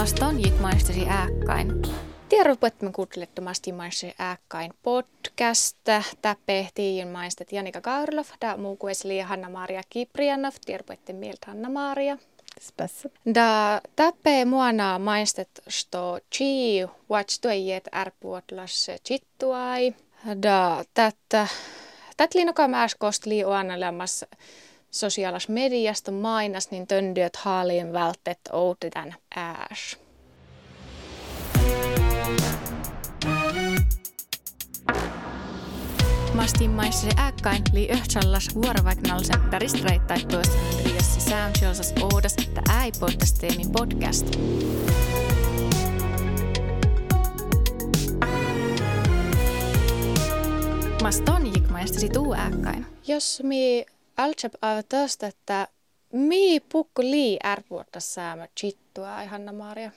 Maston jikmaistasi ääkkain. Tiedot me kuuntelettavasti maistasi ääkkain podcast. Täppe tiiin maistet Janika Kaurlov, da muu kuin Hanna-Maria Kiprianov, tiedot mieltä Hanna-Maria. Spässä. Da täppe muana maistet sto chi watch tuijet ärpuotlas chittuai. Da tätä Tät liinokaa myös kostli oannelemassa sosiaalis mediasta mainas, niin töndyöt haaliin välttet outetan ääs. Mastin maissa äkkain li yhtsallas vuorovaiknallisen päristreittaittuessa riessä säänsiosas oudas, että äi podcasteemi podcast. Maston jikmaistasi tuu äkkain. Jos mi Alchep av tästä, että mi pukku lii ärpuotta säämä chittua, Hanna-Maria?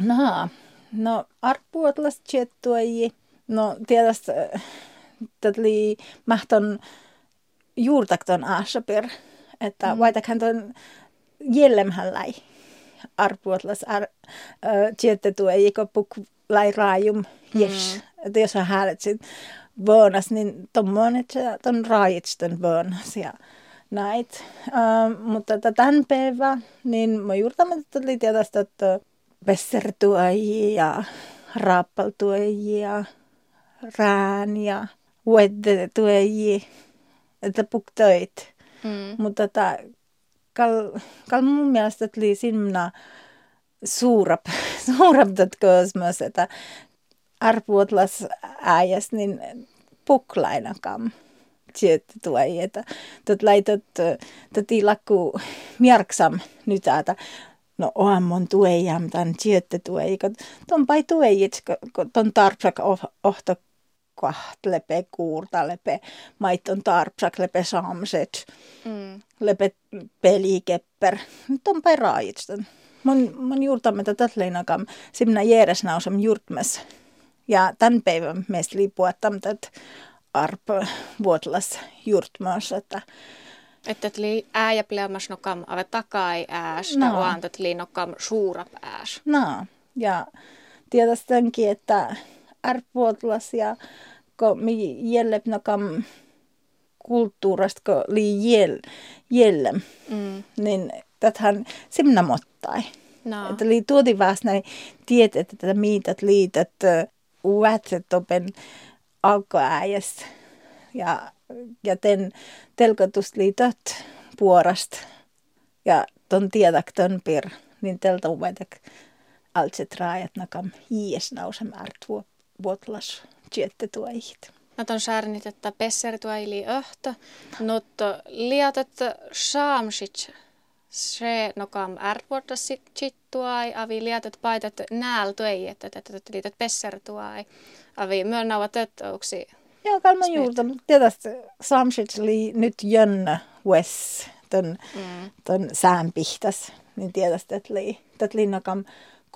No, no arpuotlas chittua ei. No, tiedäs, että lii mähton juurtakton aasapir, että mm. vaikka ton jellemhän läi arpuotlas ar, äh, chittua ei, pukku lai raajum, jes. Mm. Että jos hän häälet sit vönas, niin tuommoinen, että ton raajitsten vönas ja näit. Uh, mutta tämän päivän, niin mä juurtamme, että oli tietysti, että vessertuajia ja raappaltuajia ja rään ja ueddetuajia, että puktoit. Mm. Mutta tätä, kal, kal mun mielestä oli sinna suurap, suurap kosmos, että arpuotlas äijäs, niin puklainakam sieltä tulee, että tot laitot, tot ilakku mierksam nyt äätä, no oan mon tuejam tämän sieltä tuei, kun ton pai tuejit, kun ton tarpsak ohto kaht lepe kuurta lepe maiton tarpsak lepe saamset mm. lepe pelikepper. Nyt on pai raajitsen. Mun, mun juurtamme tätä leinakam. Simna järjes nausam juurtmes ja tämän päivän meistä liippuu, että arp vuotlas juurtmas, että että tli ääjä pleamas nokam ave takai ääs, no. vaan tli nokam suurap ääs. No, ja tietystikin, että arpvuotlas ja kun mi jellep nokam kulttuurasta, kun li jel, jellem, mm. niin tätähän simna mottai. No. Että li tuoti vaan näin tietet, että miitat liitat uätset open alkoääjäs ja, ja ten telkotusliitot puorast ja ton tiedäk ton pir, niin teltä uvetek altset raajat nakam hies nausem ärt vuotlas tiette tuoihit. Mä ton särnit, että pesser tuoili öhtö, mutta liatet saamsit se nokam ärtvuotta chittuai, avi liatet paitat nääl tuei, että tätä liitet pesser tuai, avi myönnävä töttouksi. Joo, kalman juurta, mutta tietysti samsit oli nyt jönnä wes ton, mm. ton säänpihtäs, niin tietysti, että oli, että oli nokam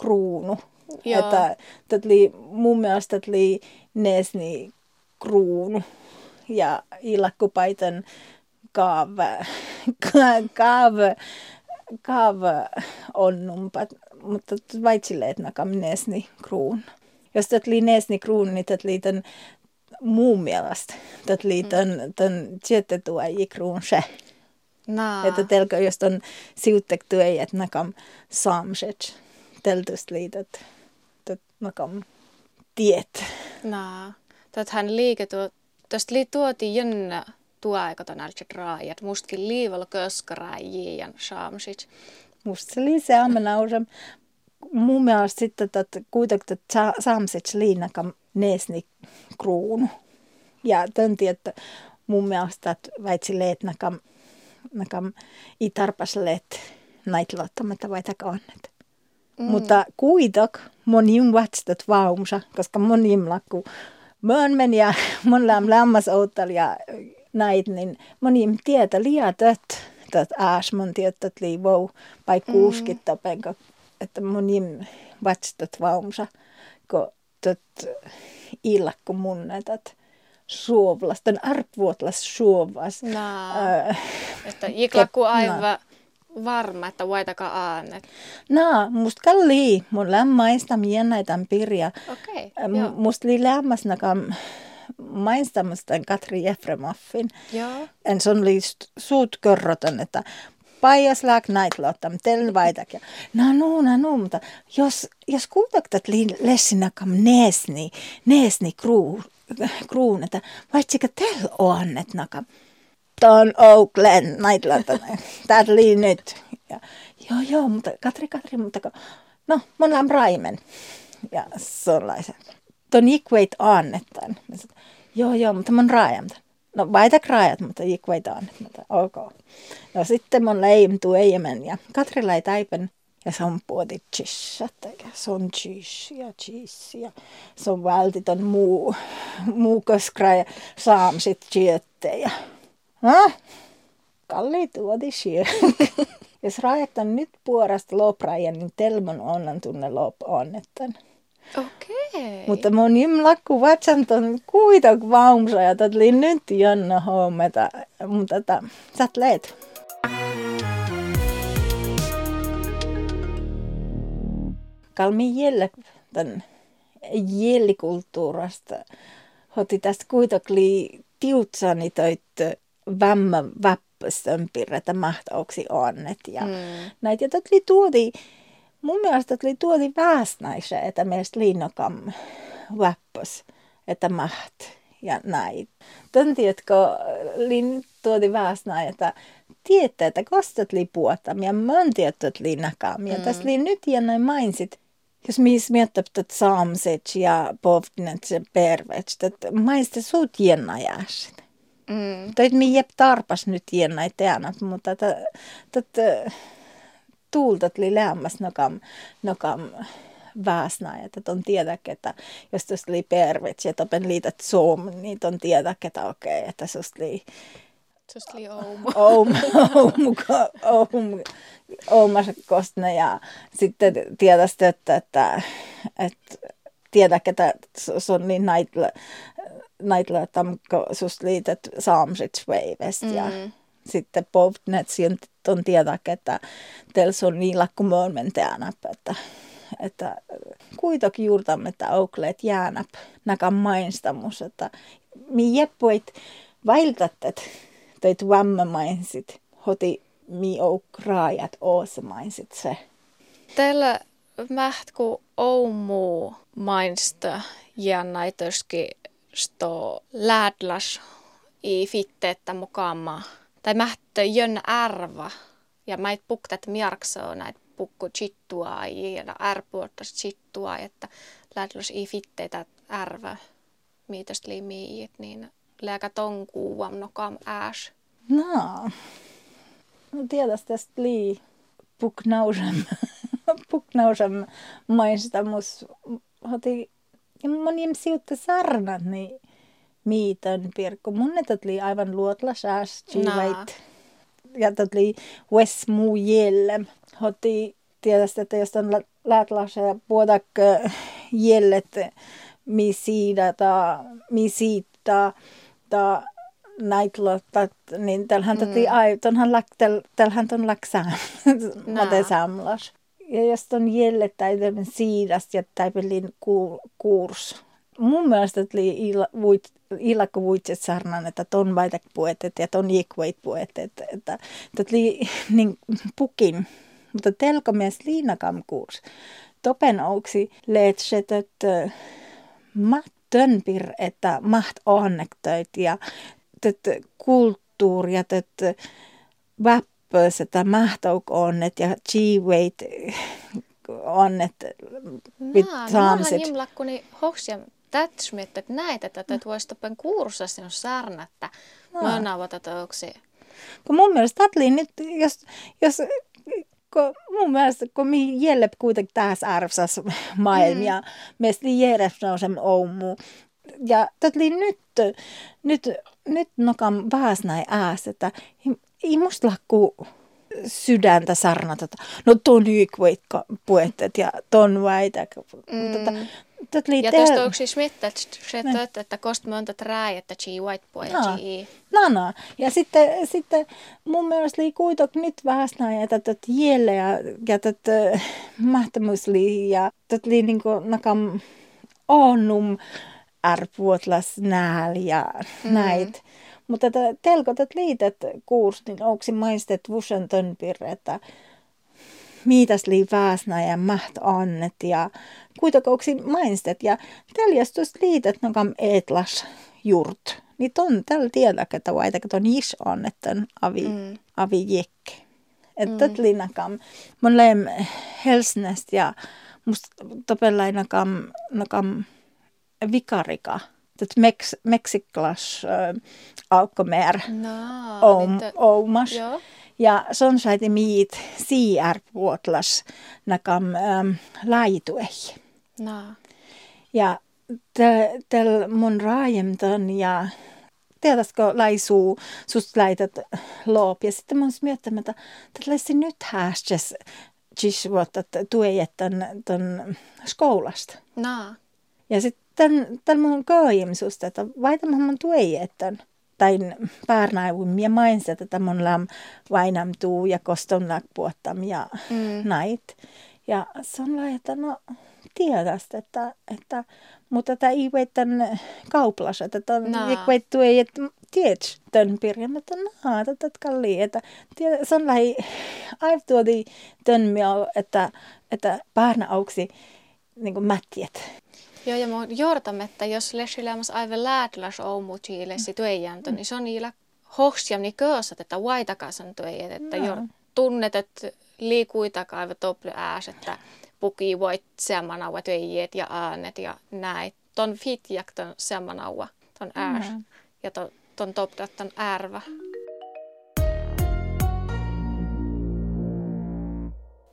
kruunu. Joo. Että, että oli, mun mielestä että oli nesni kruunu ja ilakkupaitan kaava, kaava, kaava onnumpat, mutta vaitsille, että nakam nesni kruun. Jos tätä oli nesni kruun, niin tätä oli tämän muun mielestä, tätä oli tämän, tämän tietetuaji kruun se. No. Että telkä jos on siuttek tuei, että nakam saamset, teltust liitot, että nakam tiet. No. Tätähän liike tuo, tästä li tuoti jännä tuaikotan alcet raajat. Mustkin liivalla köskäräjiä ja saamsit. Musta se ammenausam. Mun mielestä sitten, että kuitenkin saamsit liinakam neesni kruunu. Ja tönti, että mun mielestä, että väitsi leet nakam, nakam i tarpas leet näitlottamatta vai takannet. Mm. Mutta kuitenkin monim vatstat vaumsa, koska monim lakku Mön men ja mun läm lämmas ja näit, niin moni tietä liiatat, että ääs mun tietä lii vau, vai kuuskit tapenka, että moni vatstat vaumsa, kun tot illakku mun, että suovlas, tämän arpvuotlas suovas. Äh, että iklakku aivan varma, että voitaka aannet? No, musta kalli, mun lämmaista miennäitän pirja. Okei, Okay, joo. musta li lämmäs mainstamasta Katri Jefremoffin. Joo. En son li suut körroton, että pajas lääk näit lottam, tel vaitak. Ja, no no, no no, mutta jos, jos kuutaktat li lessinakam neesni, neesni kruu, kruun, että vaitsika tel onnet nakam. Ton Oakland, näit lottam, tää li nyt. Ja, joo joo, mutta Katri, Katri, mutta no, mun on raimen. Ja sellaisen. Ton ikweit annettan. Mä sanoin, Joo, joo, mutta mun raajamta. No vaita kraajat, mutta ikweit annettan. Ok. No sitten mun leimtuu eimen ja Katri ei täipen. Ja se on puoti chissat, se on chiss ja chiss ja se on vältiton muu, muu koskra ja saam sit chiöttejä. Häh? Kalli tuoti. Jos raajattan nyt puorasta loprajan, niin telmon onnan tunne lop onnettan. Okei. Mutta mun lakku vatsan ton kuitok vaumsa ja li nyt jonna hommeta. Mutta tätä, sä leet. Kalmi jelle tän jellikulttuurasta. Hoti tästä kuitok li tiutsani toit vämmä väppöstönpirretä mahtauksi onnet. Ja Mm. näitä, tuoti, mun mielestä tot li tuoti väsnäisä, että meistä linnokam väppös, että maht ja näin. Tön tiedätkö, lin tuoti väsnä, että tietää, että kostat li puotam ja mön tietät li nakam. Ja Mm. tässä li nyt ja näin mainsit, jos mis miettii, että saamset ja povnet ja pervets, että maista suut jenna jääsit. Mm. Toit mi jep tarpas nyt ei teänä, mutta tätä tuultat li lämmäs nokam, nokam väsnä, että on tiedäk, että jos tuosta li pervets ja topen liität zoom, niin on tiedäk, että okei, että susta li Susta li oumu. oum, oum, oum, oumas kostne ja sitten tiedäst, että, että, että tiedäk, että se on niin näitä näitä tamko sus liitet saamsit veivest ja Mm. sitten povnet on tiedäk, että teillä on lakkumoon mentäänä, että että kuitenkin juurtamme, että aukleet jäänäp näkään mainstamus, että mi jeppuit vailtattet teit vämmä mainsit, hoti mi ouk raajat oos mainsit se. Teillä mähtku oumu mainsta ja näitöski sto läädlas i fitteettä mukaama. Tai mähtö jön ärva. Ja mait puktat mjarksoo näit pukku chittua ja ärpuottas chittua, että läädlas i fitteetä ärvä. Miitost limiit, niin lääkä ton kuuam nokam ääs. No, no tiedäs tästä lii puknausam, puknausam mainstamus, hoti ja monim siutta sarnat, niin miitön pirkku. Munnetot li aivan luotla sääs. Ja tot li wes muu jellem. Hoti tiedäs, että jos on lätlasa ja puotak jellet mi siida ta mi siittaa ta näitlottat, niin tällähän mm. tati ai, tonhan lak, tällähän ton laksaan, mate samlas. Ja jos ton jellet tai tämän siidast ja täipelin ku, kuurs. Mun mielestä oli ila, vuit, ilakko vuitset sarnan, että ton vaitak puetet ja ton jikveit puetet, että, että, oli niin pukin. Mutta telko mies liinakam kuurs. Topen auksi leetset, että mattönpir, että maht onnektöit ja että kulttuuri ja että väppös, että mahtauk onnet ja chiweit onnet vit saamset. Naa, no niin hohsia tätsmit, että näet, että että voisi toppen kuurussa sinun sarna, että mä oon avotatoksi. Kun mun mielestä tatli nyt, jos, jos kun mun mielestä, kun mi jellep kuitenkin tässä arvsas maailma mm. meistä järjef on sen oumu. Ja tatli nyt, nyt, nyt nokam vähäs näin ääs, että ei musta lakku sydäntä sarnata, no ton ykveikka puettet ja ton väitä. Mm. Tota, tot Ja tuosta onko siis mitään, että, että kosta monta trää, että chi white boy ja chi No, no. Ja sitten, sitten mun mielestä li kuitok nyt vähän näin, että tot jälle ja, ja tot äh, mahtamus li ja li niinku nakam onnum ärpuotlas nääl ja näit. Mutta että telko tot liitet kuurs, niin onko maistet vusen tönpirre, että mitäs lii väsnä ja maht annet ja kuitenkin mainstet ja täljästys liitet nokam etlas jurt. Niin ton tällä tiedä, että vaita, ton is annetten avi, mm. Avi jekke. Että mm. linnakam, mun leim Helsnäst ja musta topellai nakam, nakam vikarika. Tätä Meks, Meksiklas äh, aukkomer No, oumas. Ja son saiti miit siär puotlas nakam ähm, laituei. No. Ja täl mun raajemton ja tiedätkö laisuu, susta laitat loop. Ja sitten mä oon miettimään, että tällaisi nyt häästes siis vuotta tuejet ton, ton skoulasta. No. Ja sitten tällä mun koimsusta, että vaitamaan mun tuejetan. Tai päärnaivuin ja mainitsin, että mun lam vainam tuu ja koston lakpuottam ja Mm. näit. Ja se on lai, että no tiedäst, että, että mutta tämä ei voi tämän kauplas, että Naa. no. ei tuo ei tiedä tämän pirjan, mutta no, että kalli, että tiedä, se on lai, aiv tuodi tämän että, että päärnä auksi niin kuin mättiet. Joo, ja mun jortamme, että jos lesilämässä aivan läätläs oumu chiilesi tuejänto, niin se on niillä hohsiam niin köösät, että vaitakasan tuejet, että jor tunnet, että liikuitakaan aivan tople ääs, että puki voit semmanauva tuejet ja äänet ja näin. Ton fitjak ton semmanauva, ton ääs Mm. ja ton, ton ton ärvä.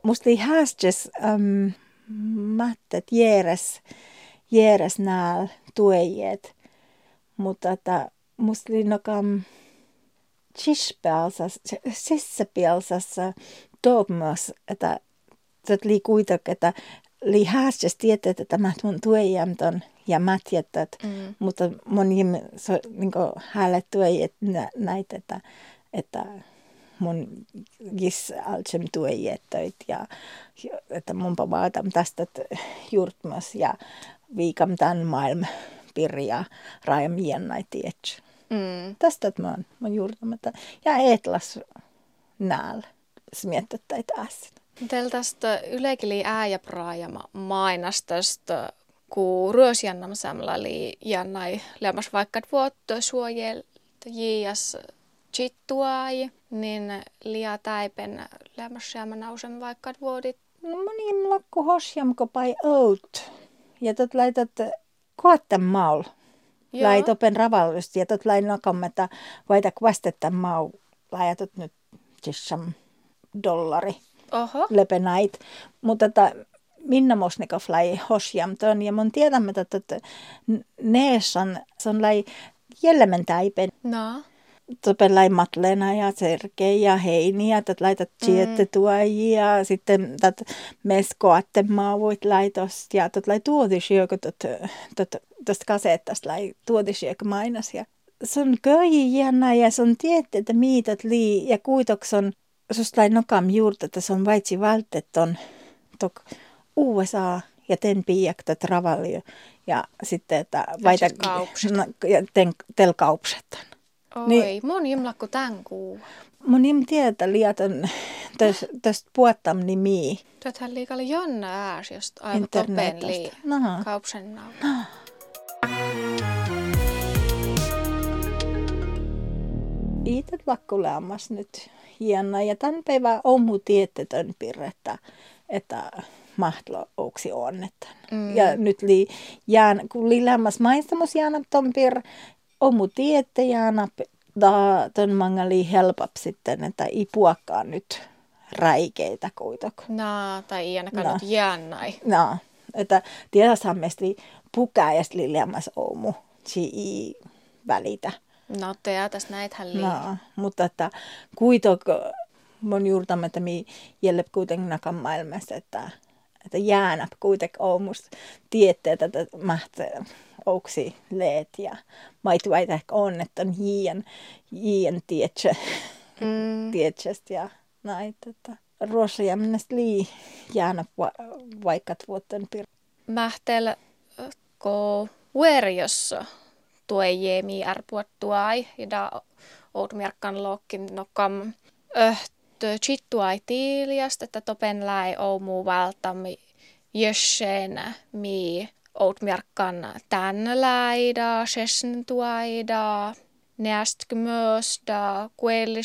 Musta oli hästes um, mättet jeeres, jeeres nää tuejet, mutta että musta oli nokam chispelsas, sissäpelsas dogmas, että että li kuitenkin, että li hästes tietää, että tämä mun tuejamton ja mätjettät, Mm. mutta moni so, niin häälle tuejet nä, näitä, että, että mun gis altsem tuejettöit ja että mun pavaatam tästä jurtmas ja viikam tämän maailm pirja raajam jennai tiedä. Mm. Tästä että mä oon, mä oon juurtamatta. Ja etlas nääl smiettettäit äsken. Teillä tästä ylekili ääjäpraaja mainastasta, kun ruosjannam samlali jannai lemas vaikka vuotto suojel jias chittuai, niin lia täipen lemas nausen vaikka vuodit. No moni lakku hosjam ko pai out. Ja tot laitat kuotten maul. Joo. Laitopen ravallust ja tot lain nakametta vaita kvastetta mau. Laitat nyt tissam dollari. Oho. lepenait. Mutta että Minna Mosnikov lai hosjam ton ja mun tiedämme, että neessan se on lai jällemen täipen. No. Lai Matlena ja Sergei ja Heini ja tät laitat siette tuoji ja sitten tät meskoatte maavuit laitost ja tot lai tuotisiökö tot, tot, tosta kasettasta lai tuotisiökö mainas ja se on köji jännä ja se on tietty, että miitat lii ja kuitoks on susta lai nokam juurta, että se on vaitsi vältetton tok USA ja ten piiakta travalio ja sitten, että vaita no, ja ten, tel kaupset. Oi, Niin. niin. mun imlakku tän kuu. Mun nim tietä liiatan tästä puottam nimi Täthän liikalle jonna ääs, jos aivan topen lii kaupsen. Itse lakkuleammas nyt hieno. Ja tämän päivän on mun tietetön piirre, että, mahtlouksi on. Mm. Ja nyt li, jään, kun li lämmäs maistamus jäänä ton piirre, on mun tiette jäänä, da ton manga li helpap sitten, että ei puokkaan nyt räikeitä kuitenkaan. No, tai ei ainakaan No. nyt jännäi. No, että tiedäthän meistä pukaa ja sitten lämmäs oomu. Si ei välitä. No, te tästä näitähän lii. No, mutta että kuitenkin mun juurtamme, että mi jälle kuitenkin nakan maailmassa, että, että jäänä kuitenkin on musta tietää, että mahtaa ouksi leet ja maitu väitä ehkä on, että on hien, hien tietsä, mm. tietsästä ja näin. Että ruossa ja minnästä lii jäänä va- vaikkat vuotten pir. Mähtel ko vuerjossa tuo jemi ärpuottuai ja da outmerkkan lokkin nokam öhtö chittuai tiiliast, että topen läi oumu valtami jösseen mi outmerkkan tän läida, sesn tuaida, näst myös da kuelli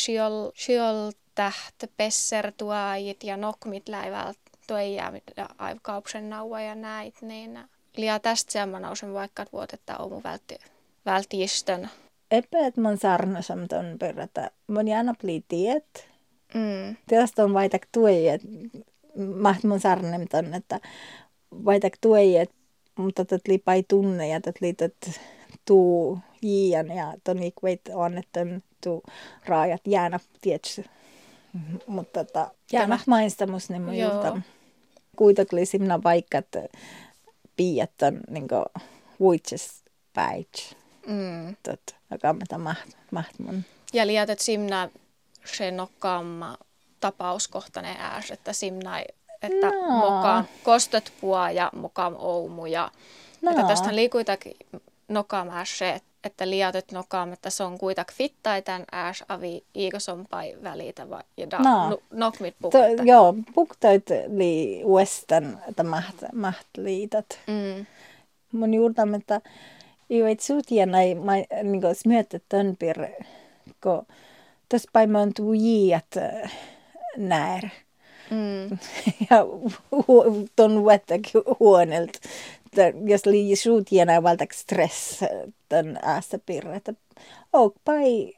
siol täht pesser tuajit ja nokmit läivät tuoja aivkaupsen naua ja näit, niin liian tästä semmoinen nousen vaikka vuotetta omu vältti, vältistön. Epäät mun sarnasam ton perrata. Mun jääna pli tiet. Mm. Tästä on vaitak tuojat. Maht mun sarnem ton, että vaitak tuojat, mutta tätä liipai tunne ja tätä liitot tuu jian ja ton ikveit on, että tuu raajat jäänä tietysti. Mutta tota, jäänä mainstamus niin mun julta. Kuitenkin simna vaikka, että piiat on niin vuitses päivä. Mm. Tot, akamata maht, mahtmun. Ja liitet simna se nokkaamma tapauskohtainen ääs, että simna että no. mukaan kostot pua ja mukaan oumu. Ja, no. että tästä liikuitakin nokaamaan se, että liatet nokaam, että se on kuitenkin fittai tämän ääs avi iikosompai välitä vai ja da, no. nokmit pukta. joo, puktait li uestan, että maht, maht liitat. Mm. Mun juurtam, että ei veit suutia näin, niin kuin smyötet tämän pir, kun tässä tuu jiat näär. Mm. ja ton vuottakin huoneelta. Jos lii suutia näin valtaksi stress tämän äästä pir, että pai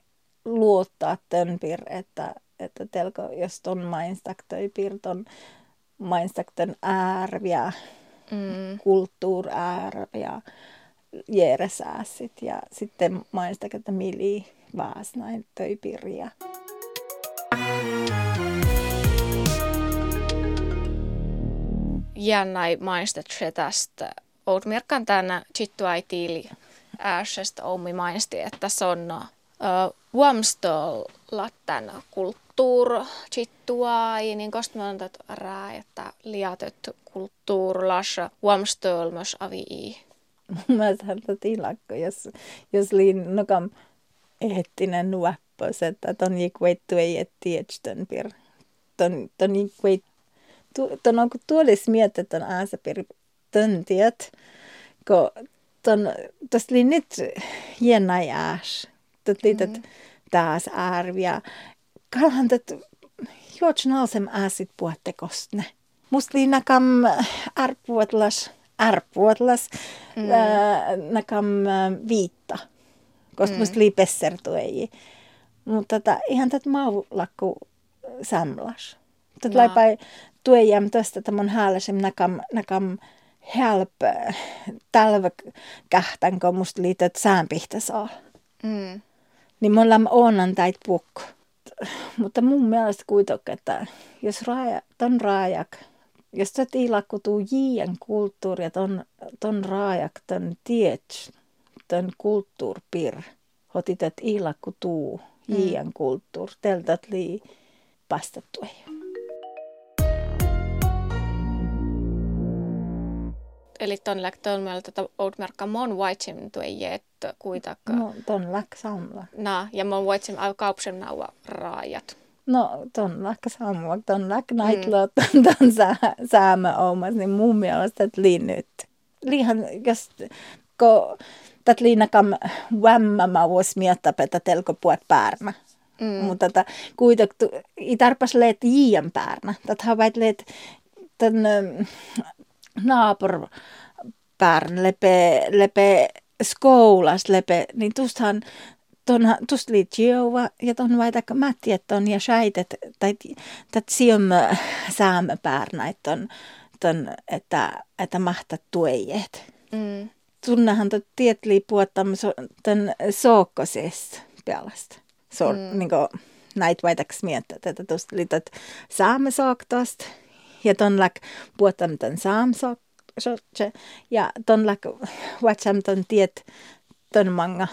luottaa tämän pir, että että telko, jos ton mainstak toi pir, ton mainstak ton ärviä, mm. kulttuurärviä, järjesääsit ja sitten mainstak, että mili toi pirja. Jännäi maistat se tästä. Oot merkan tänä chittuai tiili ääsestä maisti, että se on uh, huomstolla tämän kulttuur chittuai, niin koska me on rää, että liatet kulttuurlas huomstolla myös avi Mä sanon tilakko, jos, jos liin nokam eettinen nuoppos, että ton jikuittu ei et tiedstön pir. Ton, ton jikuit, ton onko tuolis miettä ton ääsäpir tön tiet, ko ton, tos li nyt jännä ääs. Tot liitet mm. taas ärviä. Kalhan tot, juots nausem ääsit puhutte kostne. Must li nakam ärpuotlas ärpuotlas mm. ää, nakam viitta koska mm. musta pessertui. Mutta tota, ihan tätä maulakku samlas. Tätä no. laipai tuejam tästä tämän hääläsim nakam, nakam help talve kähtän, kun musta liitot säänpihtä saa. Mm. Niin mulla on täit pukku. Mutta mun mielestä kuitenkin, että jos raja, ton raajak, jos sä tiilakku tuu kulttuuri ja ton, ton raajak, ton tiedät, den kulttuurpir. Hotitet ilakku tuu, jian kulttuur. Teltat lii pastattuja. Eli ton läk ton mieltä, että outmerkka mon vaitsim tuo että kuitakka. No ton läk samla. Na, ja mon vaitsim au kaupsen naua raajat. No ton läk samla, ton läk naitlo, mm. ton, ton sä, säämä omas, niin mun mielestä, että lii nyt. Liihan, jos, kun Tät liinakam vämmämä vois miettä, että telko puet päärmä. Mm. Mutta tätä kuitenkin ei tarpas leet jian päärnä. Tätä havait leet tän ähm, naapur päärnä lepe, lepe skoulas lepe, niin tustahan tuosta liit jiova, ja tuon vaita mätti, että on ja scheitet, tai tät siom äh, saamme päärnä, että on, ton, että, että mahtat tuejet. Mm tunnehan tuot tietli puhuttamme so, tämän sookkosesta pealasta. So, mm. niin kuin, näitä vaitaks miettiä, että tuosta liitot saamme sooktosta ja ton lak puotam ton saamso ja ton lak vatsam ton tiet ton manga.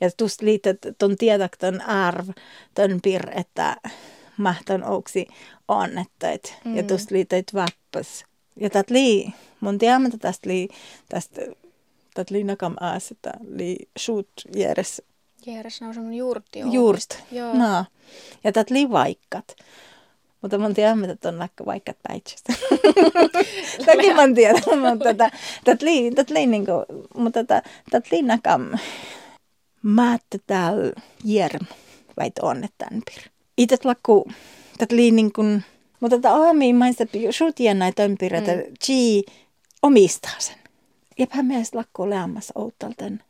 Ja tust liitet ton tietak ton arv ton pir, että mahton ouksi onnettait. Mm. Ja tust liitet vappas. Ja tät lii, mun tiedämme tästä lii, tästä tät lii nakam aas, että lii suut järjessä Kierres on semmoinen juurti Juurt, Joo. no. Ja tät lii vaikkat. Mutta mun tiedän, että on vaikka päitsestä. Tämäkin mä tiedän, mutta tät lii, tät lii niinku, mutta tät lii nakam määttä täällä järm, väit on, että tämän pir. Itse lakku, tät lii niinku, mutta tätä aamiin maista suutien näitä ympirä, että chi omistaa sen. Ja päämies lakku leamassa outtalten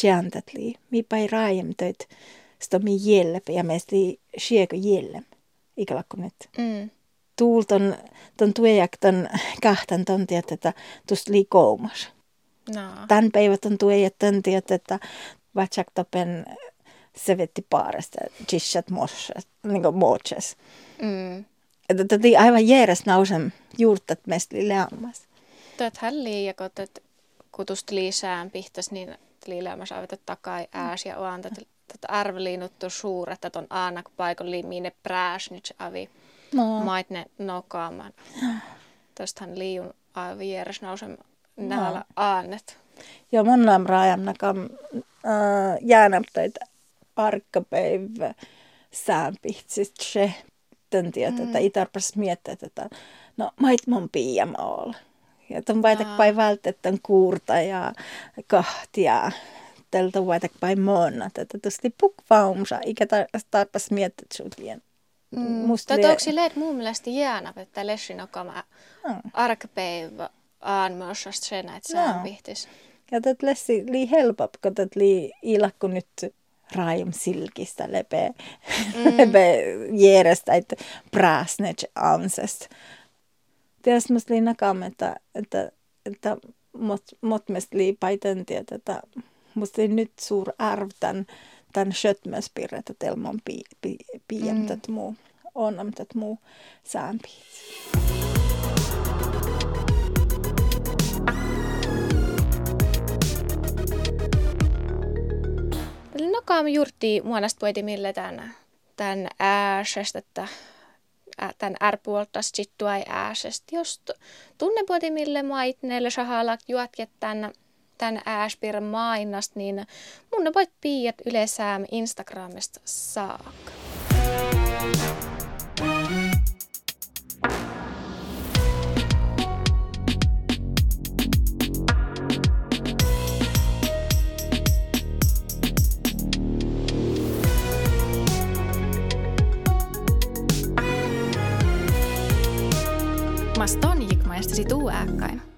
tjäntätli. Mi pai raajem töit sto mi jellep ja meistä siekö jellem. Ikä lakku nyt. Mm. Tuul ton, ton tuejak ton kahtan ton tiet, että tuosta lii koumas. No. Tän päivät on tuejat ton tiet, että vatsak topen se vetti paaresta, chishat mossas, niinku moches. Mm. Että tätä aivan järjest nausem juurtat meistä leammas. Tätä hälliä, ja kun kutusta lisään pihtas, niin liilämä saavat takai ääs ja oan tätä arveliinuttu suuret, että on aina paikalla minne prääs nyt avi no. mait ne nokaamaan. Tästähän liiun aivan vieres nousem näillä no. aannet. Ja mun on raajamnakam äh, jäänäpteitä arkkapäivä säänpihtsit se. Tän tiedät, mm. että ei tarvitsisi miettiä, että no mait mun piiam olla. Ja ton vaitak pai vältettä kuurta ja kahtia. Tältä vaitak pai monna. Tätä tosti pukvaumsa, ikä tarpas miettiä sulkien. Mm. Musta Tätä onko leet mun mielestä jäänä, että lessin okama mm. arkapäivä aan myös sen, että sään pihtis. Ja tätä lessi lii helpop, kun tätä lii ilakku nyt raim silkistä lepe, mm. lepe järjestä, että prasnech ansest tiedätkö, musta linnakam, että, että, että mot, mot mest lii paitentia, että musta nyt suur arv tämän, tämän köttmöspirre, että on pi, pi, pientet mm. muu, onamtet muu säänpiit. Nokaamme juurti muonasta poitimille tämän, tämän ääsestä, että tämän ärpuoltas sittua ei ääsest. Jos tunnepotimille maitneelle sahalak juotket tämän, tämän ääspir mainast, niin mun voit piiat yleensä Instagramista saakka. Maston gick man tuu ääkkäin.